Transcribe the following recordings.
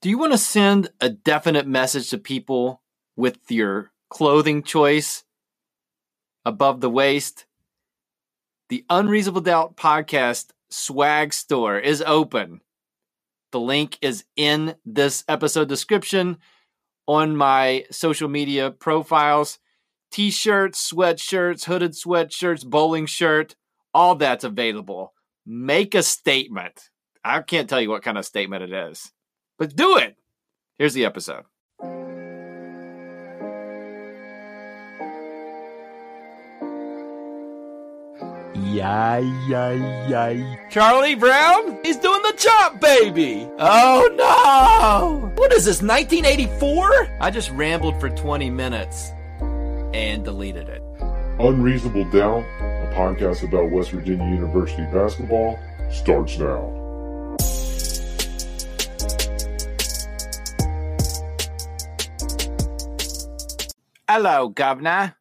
Do you want to send a definite message to people with your clothing choice above the waist? The Unreasonable Doubt podcast swag store is open. The link is in this episode description on my social media profiles. T shirts, sweatshirts, hooded sweatshirts, bowling shirt, all that's available. Make a statement. I can't tell you what kind of statement it is, but do it. Here's the episode. Yay, yay, yay. Charlie Brown? He's doing the chop, baby! Oh no! What is this, 1984? I just rambled for 20 minutes and deleted it. Unreasonable Doubt, a podcast about West Virginia University basketball, starts now. Hello, Governor.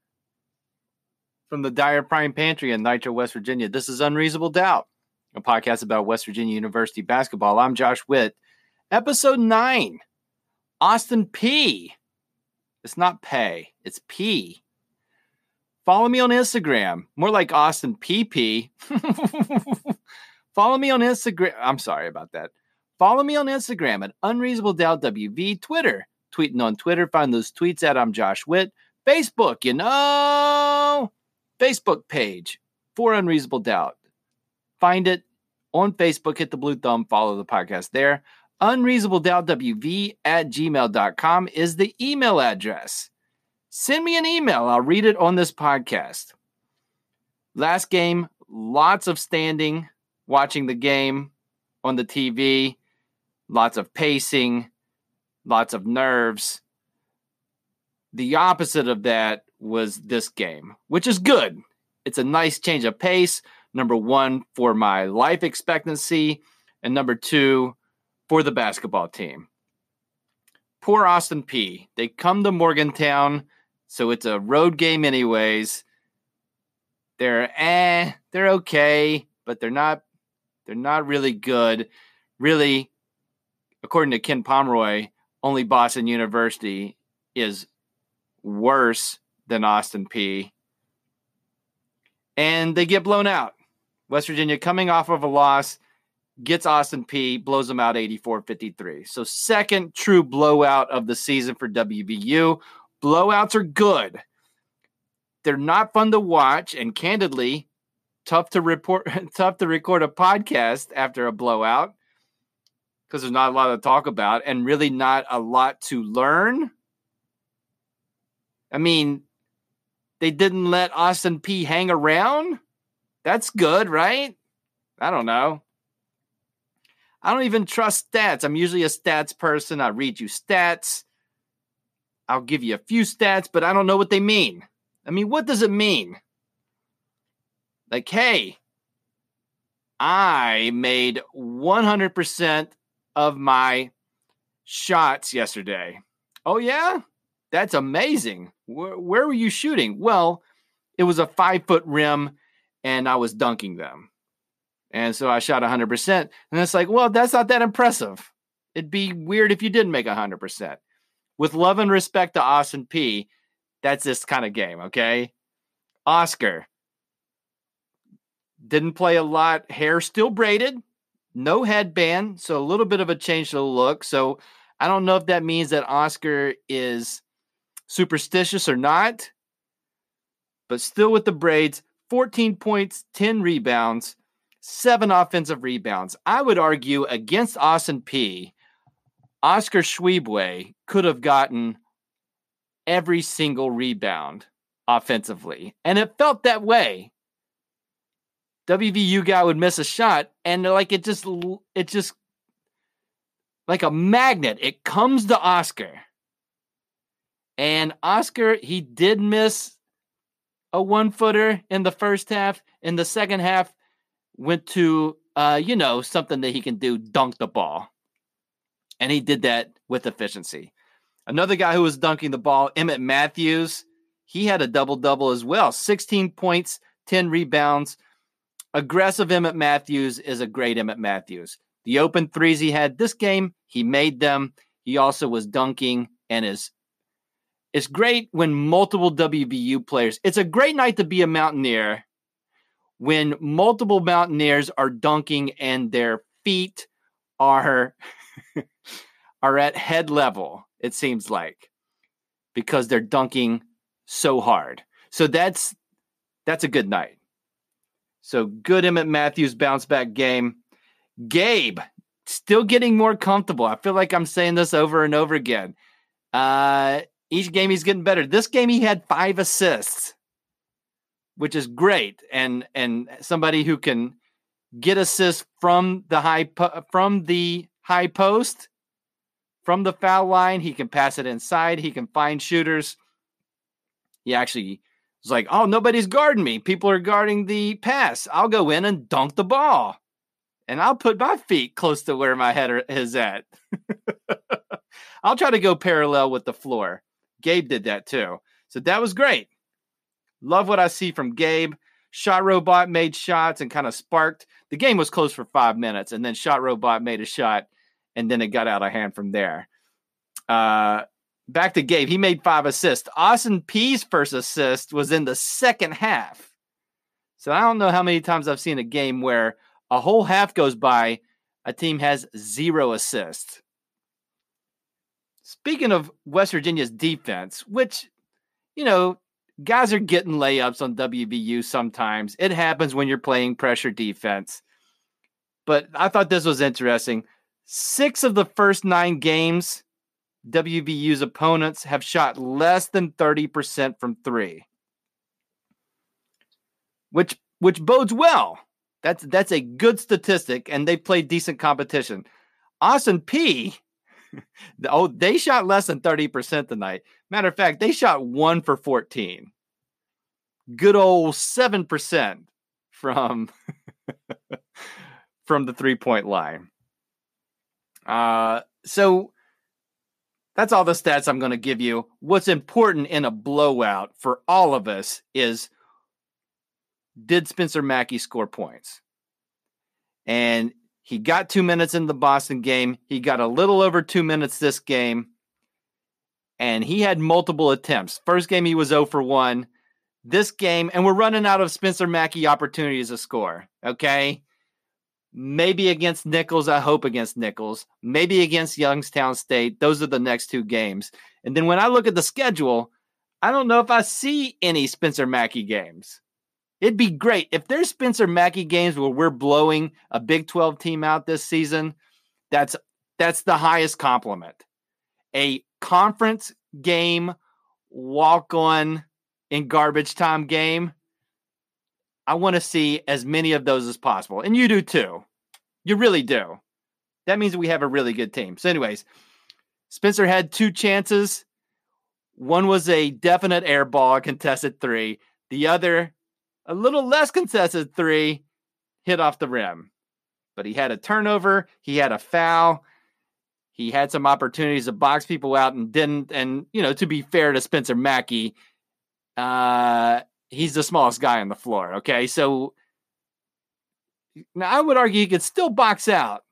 From the Dyer Prime Pantry in Nitro, West Virginia. This is Unreasonable Doubt, a podcast about West Virginia University basketball. I'm Josh Witt. Episode 9 Austin Peay. It's not pay, it's P. Follow me on Instagram, more like Austin PP. Follow me on Instagram. I'm sorry about that. Follow me on Instagram at Unreasonable Doubt WV, Twitter, tweeting on Twitter. Find those tweets at I'm Josh Witt. Facebook, you know, Facebook page for Unreasonable Doubt. Find it on Facebook. Hit the blue thumb. Follow the podcast there. Unreasonable Doubt WV at gmail.com is the email address. Send me an email. I'll read it on this podcast. Last game, lots of standing, watching the game on the TV, lots of pacing, lots of nerves. The opposite of that was this game, which is good. It's a nice change of pace. Number one, for my life expectancy, and number two, for the basketball team. Poor Austin Peay. They come to Morgantown, so it's a road game, anyways. They're eh, they're okay, but they're not they're not really good. Really, according to Ken Pomeroy, only Boston University is worse than Austin Peay. And they get blown out. West Virginia coming off of a loss gets Austin Peay, blows them out 84 53. So, second true blowout of the season for WVU. Blowouts are good. They're not fun to watch, and candidly, tough to report, tough to record a podcast after a blowout because there's not a lot to talk about and really not a lot to learn. I mean, they didn't let Austin Peay hang around. That's good, right? I don't know. I don't even trust stats. I'm usually a stats person. I read you stats. I'll give you a few stats, but I don't know what they mean. I mean, what does it mean? Like, hey, I made 100% of my shots yesterday. Oh, yeah? That's amazing. Where, where were you shooting? Well, it was a five foot rim and I was dunking them. And so I shot 100%. And it's like, well, that's not that impressive. It'd be weird if you didn't make 100%. With love and respect to Austin Peay, that's this kind of game, okay? Oscar didn't play a lot. Hair still braided, no headband, so a little bit of a change to the look. So I don't know if that means that Oscar is superstitious or not, but still with the braids, 14 points, 10 rebounds, seven offensive rebounds. I would argue against Austin Peay, Oscar Tshiebwe could have gotten every single rebound offensively, and it felt that way. WVU guy would miss a shot, and like it just, it just, like a magnet. It comes to Oscar. And Oscar, he did miss a one footer in the first half. In the second half, went to, uh, you know, something that he can do dunk the ball. And he did that with efficiency. Another guy who was dunking the ball, Emmett Matthews, he had a double double as well 16 points, 10 rebounds. Aggressive Emmett Matthews is a great Emmett Matthews. The open threes he had this game, he made them. He also was dunking and is it's great when multiple WVU players. It's a great night to be a Mountaineer when multiple Mountaineers are dunking and their feet are are at head level. It seems like because they're dunking so hard. So that's that's a good night. So good Emmett Matthews bounce back game. Gabe still getting more comfortable. I feel like I'm saying this over and over again. Uh, each game he's getting better. This game he had five assists, which is great, and and somebody who can get assists from the high po- from the high post, from the foul line. He can pass it inside. He can find shooters. He actually was like, "Oh, nobody's guarding me. People are guarding the pass. I'll go in and dunk the ball." and I'll put my feet close to where my head is at. I'll try to go parallel with the floor. Gabe did that too. So that was great. Love what I see from Gabe. Shot Robot made shots and kind of sparked. The game was close for five minutes, and then Shot Robot made a shot, and then it got out of hand from there. Uh, back to Gabe. He made five assists. Austin Peay's first assist was in the second half. So I don't know how many times I've seen a game where a whole half goes by, a team has zero assists. Speaking of West Virginia's defense, which, you know, guys are getting layups on WVU sometimes. It happens when you're playing pressure defense. But I thought this was interesting. Six of the first nine games, WVU's opponents have shot less than 30% from three. Which which bodes well that's that's a good statistic, and they played decent competition. Austin Peay, oh, they shot less than 30% tonight. Matter of fact, they shot one for 14. Good old 7% from from the three-point line. Uh so that's all the stats I'm going to give you. What's important in a blowout for all of us is did Spencer Macke score points? And he got two minutes in the Boston game. He got a little over two minutes this game. And he had multiple attempts. First game, he was 0 for 1. This game, and we're running out of Spencer Macke opportunities to score. Okay. Maybe against Nicholls. I hope against Nicholls. Maybe against Youngstown State. Those are the next two games. And then when I look at the schedule, I don't know if I see any Spencer Macke games. It'd be great if there's Spencer Macke games where we're blowing a Big 12 team out this season. That's that's the highest compliment. A conference game walk on in garbage time game. I want to see as many of those as possible. And you do too. You really do. That means we have a really good team. So, anyways, Spencer had two chances. One was a definite air ball, contested three. The other a little less contested three hit off the rim. But he had a turnover, he had a foul, he had some opportunities to box people out and didn't. And, you know, to be fair to Spencer Macke, uh, he's the smallest guy on the floor. Okay. So now I would argue he could still box out.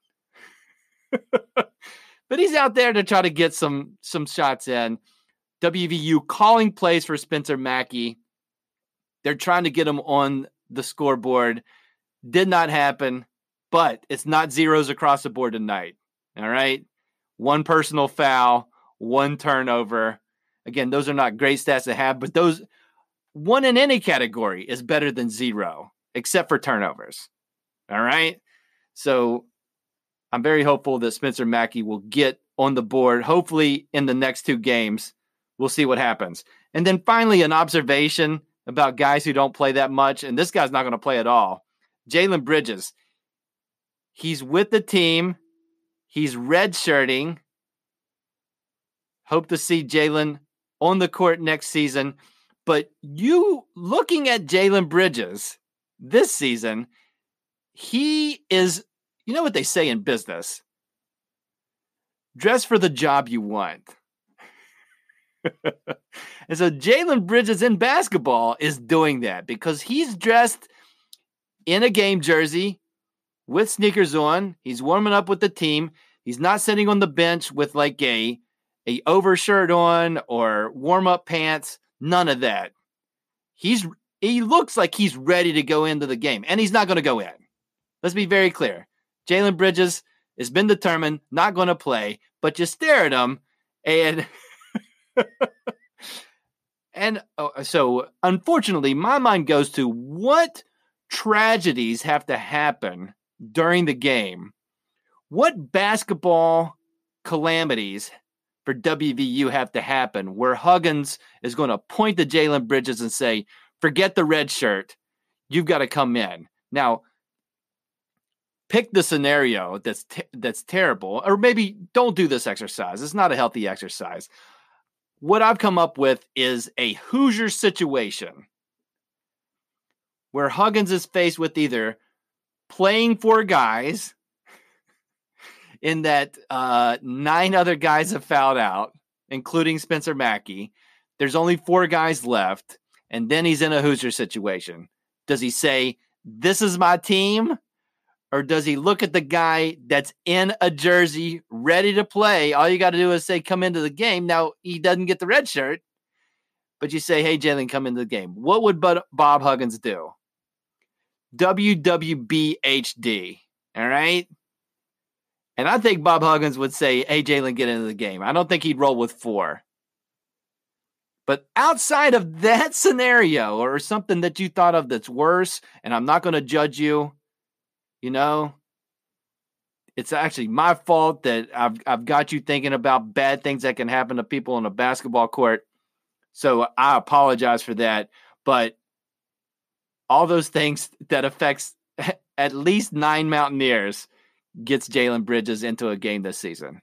but he's out there to try to get some some shots in. WVU calling plays for Spencer Macke. They're trying to get him on the scoreboard. Did not happen, but it's not zeros across the board tonight. All right. One personal foul, one turnover. Again, those are not great stats to have, but those one in any category is better than zero, except for turnovers. All right. So I'm very hopeful that Spencer Macke will get on the board, hopefully in the next two games. We'll see what happens. And then finally, an observation about guys who don't play that much, and this guy's not going to play at all. Jalen Bridges, he's with the team. He's redshirting. Hope to see Jalen on the court next season. But you looking at Jalen Bridges this season, he is, you know what they say in business dress for the job you want. and so Jalen Bridges in basketball is doing that because he's dressed in a game jersey with sneakers on. He's warming up with the team. He's not sitting on the bench with like a a overshirt on or warm up pants. None of that. He's he looks like he's ready to go into the game, and he's not going to go in. Let's be very clear. Jalen Bridges has been determined not going to play, but you stare at him and and oh, uh, so unfortunately, my mind goes to what tragedies have to happen during the game. What basketball calamities for WVU have to happen where Huggins is going to point to Jalen Bridges and say, forget the red shirt. You've got to come in. Now, pick the scenario that's te- that's terrible or maybe don't do this exercise. It's not a healthy exercise. What I've come up with is a Hoosier situation where Huggins is faced with either playing four guys in that uh, nine other guys have fouled out, including Spencer Macke. There's only four guys left, and then he's in a Hoosier situation. Does he say, This is my team? Or does he look at the guy that's in a jersey ready to play? All you got to do is say, Come into the game. Now, he doesn't get the red shirt, but you say, Hey, Jalen, come into the game. What would Bob Huggins do? WWBHD. All right. And I think Bob Huggins would say, hey, Jalen, get into the game. I don't think he'd roll with four. But outside of that scenario or something that you thought of that's worse, and I'm not going to judge you, you know, it's actually my fault that I've, I've got you thinking about bad things that can happen to people on a basketball court. So I apologize for that. But all those things that affects at least nine Mountaineers gets Jalen Bridges into a game this season.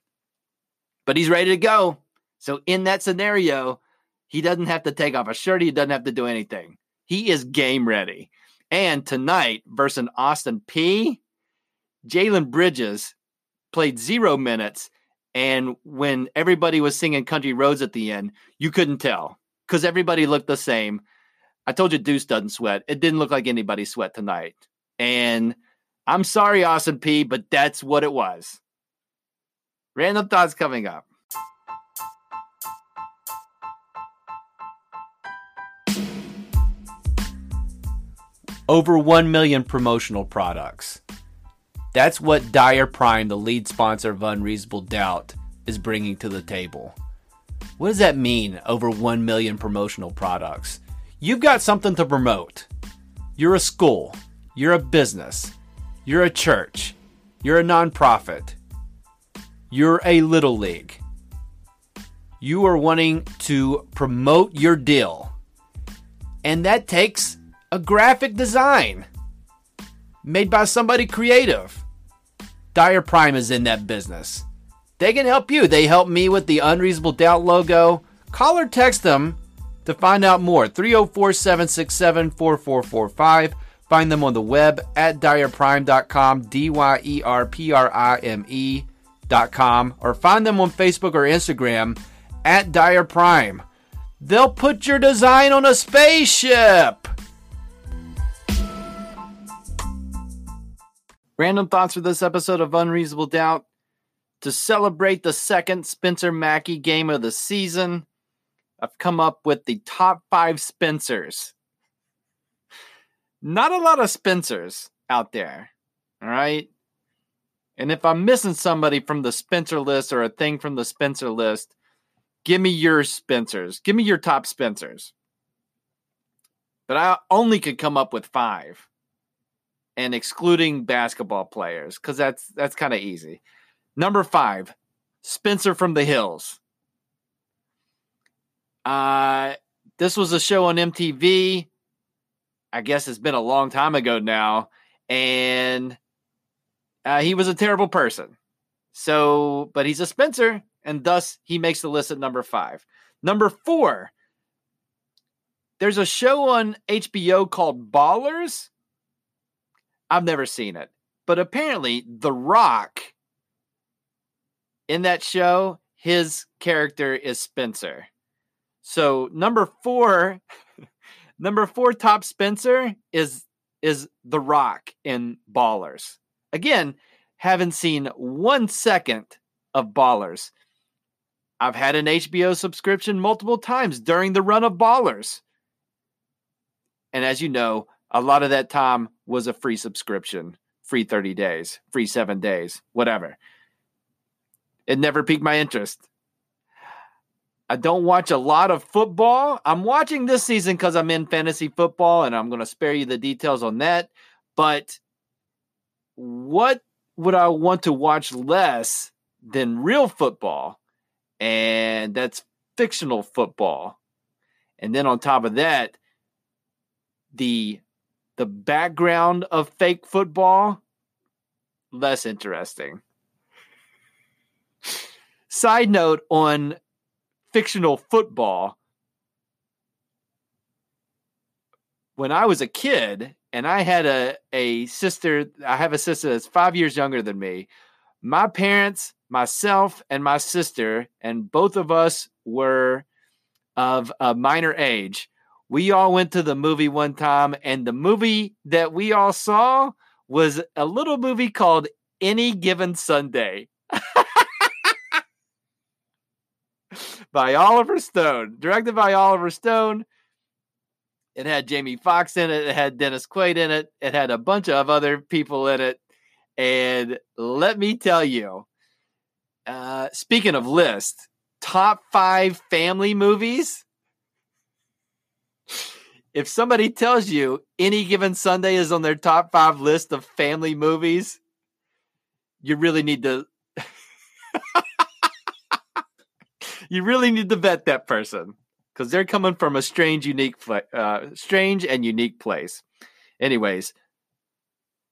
But he's ready to go. So in that scenario, he doesn't have to take off a shirt. He doesn't have to do anything. He is game ready. And tonight versus Austin Peay, Jalen Bridges played zero minutes. And when everybody was singing Country Roads at the end, you couldn't tell because everybody looked the same. I told you Deuce doesn't sweat. It didn't look like anybody sweat tonight. And I'm sorry, Austin Peay, but that's what it was. Random thoughts coming up. Over 1 million promotional products. That's what Dyer Prime, the lead sponsor of Unreasonable Doubt, is bringing to the table. What does that mean, over 1 million promotional products? You've got something to promote. You're a school, you're a business, you're a church. You're a nonprofit. You're a little league. You are wanting to promote your deal. And that takes a graphic design made by somebody creative. Dyer Prime is in that business. They can help you. They help me with the Unreasonable Doubt logo. Call or text them to find out more. 304 767 4445 Find them on the web at dyerprime.com, D Y E R P R I M E.com, or find them on Facebook or Instagram at Dyer Prime. They'll put your design on a spaceship. Random thoughts for this episode of Unreasonable Doubt. To celebrate the second Spencer Macke game of the season, I've come up with the top five Spencers not a lot of Spencers out there. All right. And if I'm missing somebody from the Spencer list or a thing from the Spencer list, give me your Spencers. Give me your top Spencers. But I only could come up with five. And excluding basketball players, because that's that's kind of easy. Number five, Spencer from the Hills. Uh this was a show on MTV. I guess it's been a long time ago now, and uh, he was a terrible person. So, but he's a Spencer, and thus he makes the list at number five. Number four, there's a show on HBO called Ballers. I've never seen it, but apparently The Rock in that show, his character is Spencer. So number four, number four top Spencer is is The Rock in Ballers. Again, haven't seen one second of Ballers. I've had an HBO subscription multiple times during the run of Ballers. And as you know, a lot of that time was a free subscription, free 30 days, free seven days, whatever. It never piqued my interest. I don't watch a lot of football. I'm watching this season because I'm in fantasy football and I'm going to spare you the details on that. But what would I want to watch less than real football? And that's fictional football. And then on top of that, the the background of fake football less interesting. Side note on fictional football. When I was a kid and I had a, a sister, I have a sister that's five years younger than me. My parents, myself, and my sister, and both of us were of a minor age. We all went to the movie one time, and the movie that we all saw was a little movie called Any Given Sunday. by Oliver Stone, directed by Oliver Stone. It had Jamie Foxx in it. It had Dennis Quaid in it. It had a bunch of other people in it. And let me tell you, uh, speaking of list, top five family movies. If somebody tells you any given Sunday is on their top five list of family movies, you really need to you really need to vet that person because they're coming from a strange, unique, uh, strange and unique place. Anyways,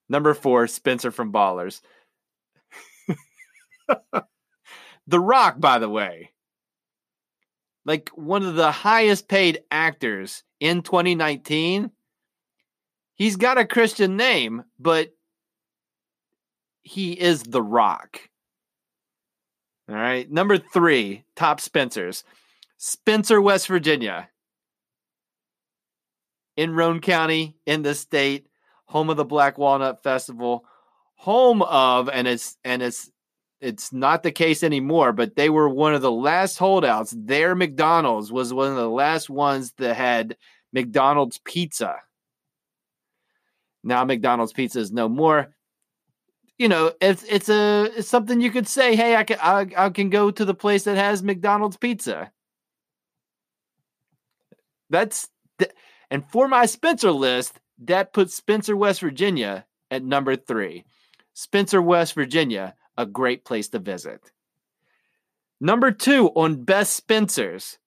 number four, Spencer from Ballers. the Rock, by the way, like one of the highest paid actors in 2019. He's got a Christian name, but he is The Rock. All right. Number three, top Spencers. Spencer, West Virginia. In Roane County, in the state, home of the Black Walnut Festival, home of, and it's and it's it's not the case anymore, but they were one of the last holdouts. Their McDonald's was one of the last ones that had McDonald's pizza. Now McDonald's pizza is no more you know, it's it's a it's something you could say. Hey, I can I, I can go to the place that has McDonald's pizza. That's th- and for my Spencer list, that puts Spencer, West Virginia, at number three. Spencer, West Virginia, a great place to visit. Number two on best Spencers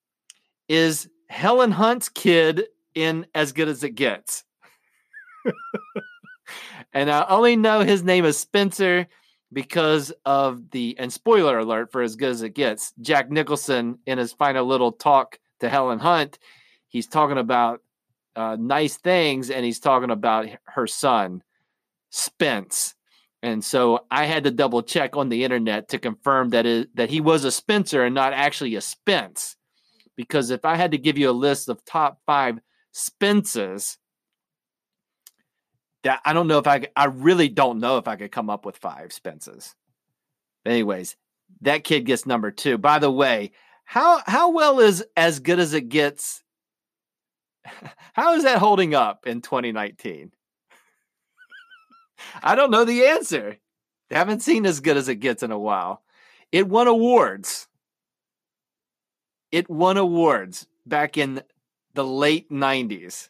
is Helen Hunt's kid in As Good as It Gets. and I only know his name is Spencer because of the and spoiler alert for as good as it gets. Jack Nicholson in his final little talk to Helen Hunt, he's talking about uh, nice things and he's talking about her son, Spence. And so I had to double check on the internet to confirm that it, that he was a Spencer and not actually a Spence. Because if I had to give you a list of top five Spences, that I don't know if I I really don't know if I could come up with five Spences. Anyways, that kid gets number two. By the way, how how well is as good as it gets? How is that holding up in 2019? I don't know the answer. Haven't seen as good as it gets in a while. It won awards. It won awards back in the late 90s.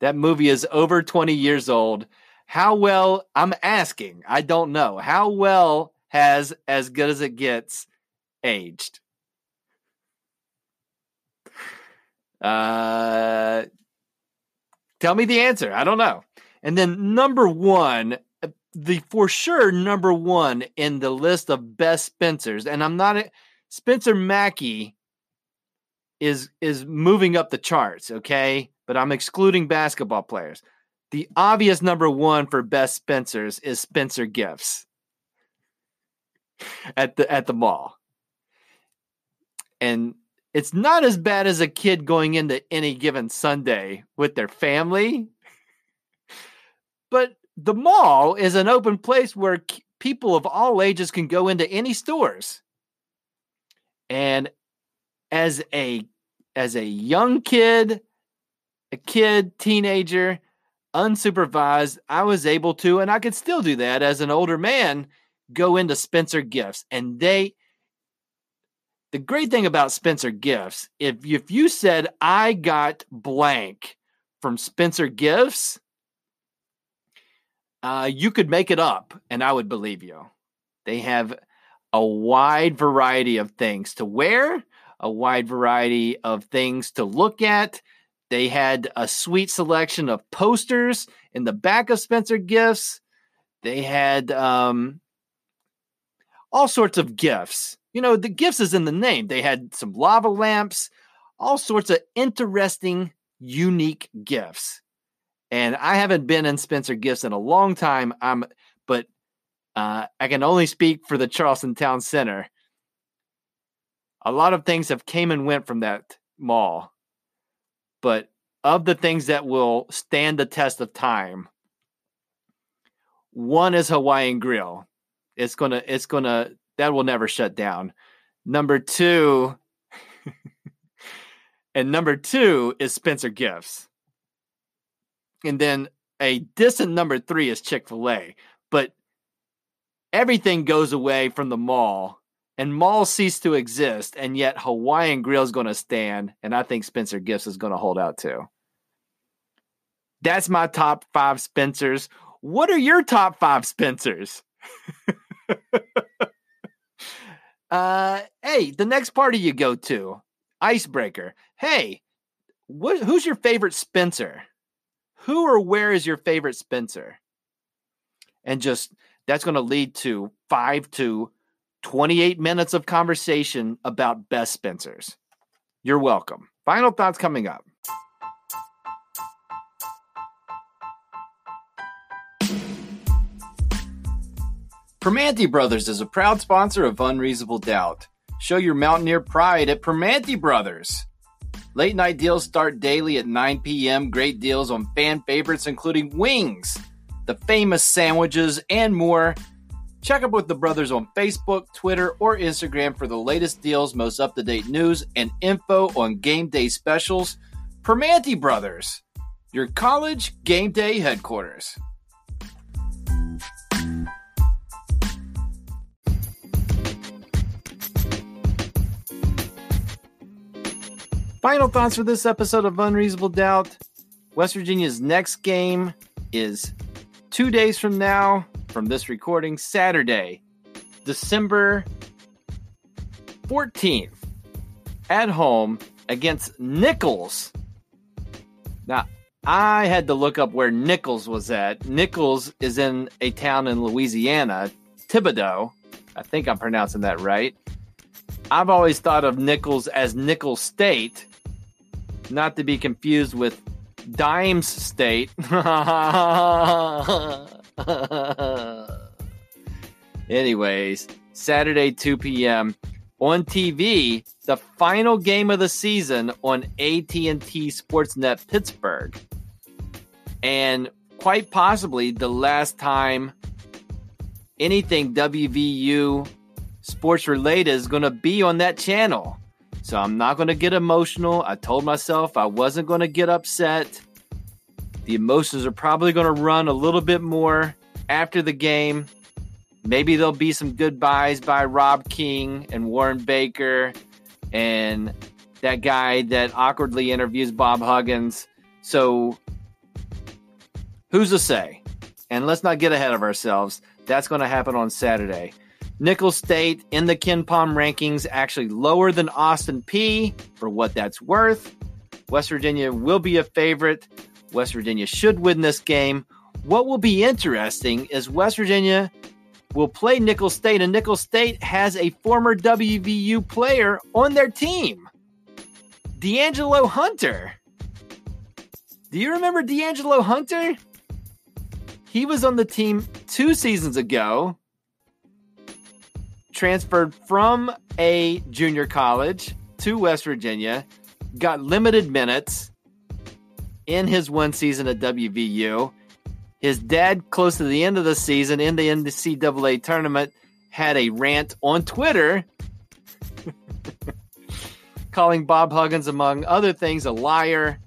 That movie is over 20 years old. How well, I'm asking, I don't know. How well has As Good as It Gets aged? Uh, tell me the answer. I don't know. And then number one, uh, the for sure number one in the list of best Spencers, and I'm not a, Spencer Macke is is moving up the charts, okay? But I'm excluding basketball players. The obvious number one for best Spencers is Spencer Gifts at the at the mall. And it's not as bad as a kid going into any given Sunday with their family. But the mall is an open place where people of all ages can go into any stores. And as a as a young kid, a kid, teenager, unsupervised, I was able to, and I could still do that as an older man, go into Spencer Gifts. And they, the great thing about Spencer Gifts, if, if you said, I got blank from Spencer Gifts, uh, you could make it up and I would believe you. They have a wide variety of things to wear, a wide variety of things to look at. They had a sweet selection of posters in the back of Spencer Gifts. They had um, all sorts of gifts. You know, the gifts is in the name. They had some lava lamps, all sorts of interesting, unique gifts. And I haven't been in Spencer Gifts in a long time. I'm, but uh, I can only speak for the Charleston Town Center. A lot of things have came and went from that mall, but of the things that will stand the test of time, one is Hawaiian Grill. It's gonna, it's gonna, that will never shut down. Number two, and number two is Spencer Gifts. And then a distant number three is Chick fil A. But everything goes away from the mall and malls cease to exist. And yet Hawaiian Grill is going to stand. And I think Spencer Gifts is going to hold out too. That's my top five Spencers. What are your top five Spencers? uh, hey, the next party you go to, icebreaker. Hey, who's your favorite Spencer? Who or where is your favorite Spencer? And just that's going to lead to five to 28 minutes of conversation about best Spencers. You're welcome. Final thoughts coming up. Primanti Brothers is a proud sponsor of Unreasonable Doubt. Show your mountaineer pride at Primanti Brothers. Late night deals start daily at 9 p.m. Great deals on fan favorites, including wings, the famous sandwiches, and more. Check up with the brothers on Facebook, Twitter, or Instagram for the latest deals, most up to date news, and info on game day specials. Primanti Brothers, your college game day headquarters. Final thoughts for this episode of Unreasonable Doubt. West Virginia's next game is two days from now, from this recording, Saturday, December 14th, at home against Nicholls. Now, I had to look up where Nicholls was at. Nicholls is in a town in Louisiana, Thibodaux. I think I'm pronouncing that right. I've always thought of Nicholls as Nicholls State, not to be confused with Dimes State. Anyways, Saturday 2 p.m. on TV, the final game of the season on AT&T Sportsnet Pittsburgh. And quite possibly the last time anything WVU sports related is going to be on that channel. So I'm not going to get emotional. I told myself I wasn't going to get upset. The emotions are probably going to run a little bit more after the game. Maybe there'll be some goodbyes by Rob King and Warren Baker and that guy that awkwardly interviews Bob Huggins. So who's to say? And let's not get ahead of ourselves. That's going to happen on Saturday. Nicholls State in the KenPom rankings actually lower than Austin Peay for what that's worth. West Virginia will be a favorite. West Virginia should win this game. What will be interesting is West Virginia will play Nicholls State, and Nicholls State has a former WVU player on their team, D'Angelo Hunter. Do you remember D'Angelo Hunter? He was on the team two seasons ago, transferred from a junior college to West Virginia, got limited minutes in his one season at WVU. His dad, close to the end of the season in the NCAA tournament, had a rant on Twitter calling Bob Huggins, among other things, a liar.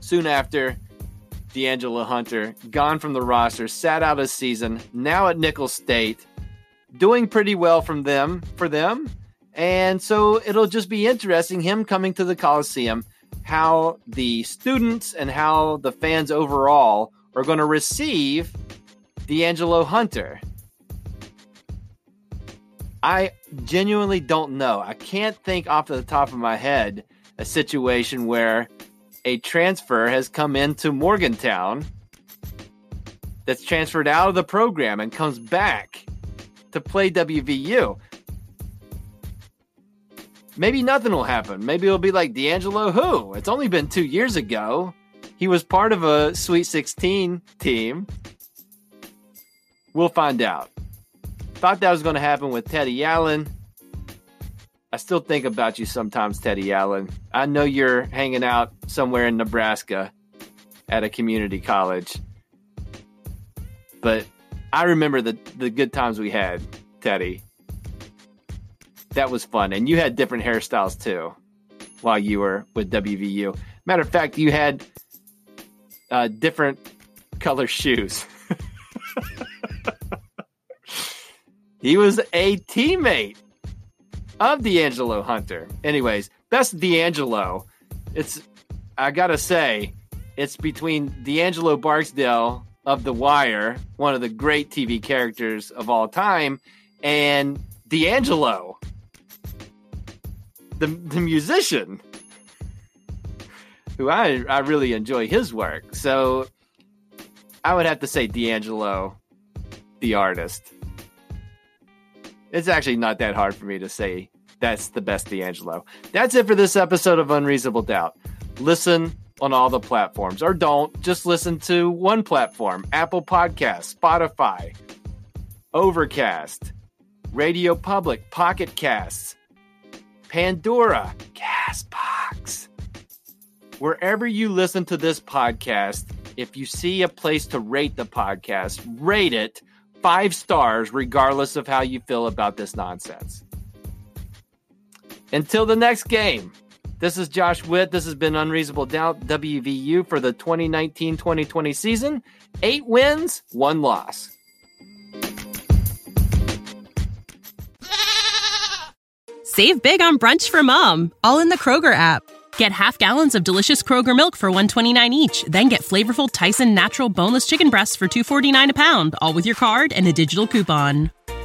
Soon after, D'Angelo Hunter, gone from the roster, sat out a season, now at Nicholls State, doing pretty well from them for them. And so it'll just be interesting him coming to the Coliseum, how the students and how the fans overall are going to receive D'Angelo Hunter. I genuinely don't know. I can't think off the top of my head a situation where a transfer has come into Morgantown that's transferred out of the program and comes back to play WVU. Maybe nothing will happen. Maybe it'll be like D'Angelo who? It's only been two years ago. He was part of a Sweet 16 team. We'll find out. Thought that was going to happen with Teddy Allen. I still think about you sometimes, Teddy Allen. I know you're hanging out somewhere in Nebraska at a community college. But I remember the, the good times we had, Teddy. That was fun. And you had different hairstyles too while you were with WVU. Matter of fact, you had uh, different color shoes. He was a teammate of D'Angelo Hunter. Anyways, best D'Angelo. It's I gotta say, it's between D'Angelo Barksdale of The Wire, one of the great TV characters of all time, and D'Angelo, the the musician, who I I really enjoy his work. So I would have to say D'Angelo, the artist. It's actually not that hard for me to say that's the best D'Angelo. That's it for this episode of Unreasonable Doubt. Listen on all the platforms, or don't. Just listen to one platform Apple Podcasts, Spotify, Overcast, Radio Public, Pocket Casts, Pandora, Castbox. Wherever you listen to this podcast, if you see a place to rate the podcast, rate it five stars, regardless of how you feel about this nonsense. Until the next game, this is Josh Witt. This has been Unreasonable Doubt WVU for the 2019 2020 season. Eight wins, one loss. Save big on brunch for mom, all in the Kroger app. Get half gallons of delicious Kroger milk for 129 each, then get flavorful Tyson natural boneless chicken breasts for 249 a pound, all with your card and a digital coupon.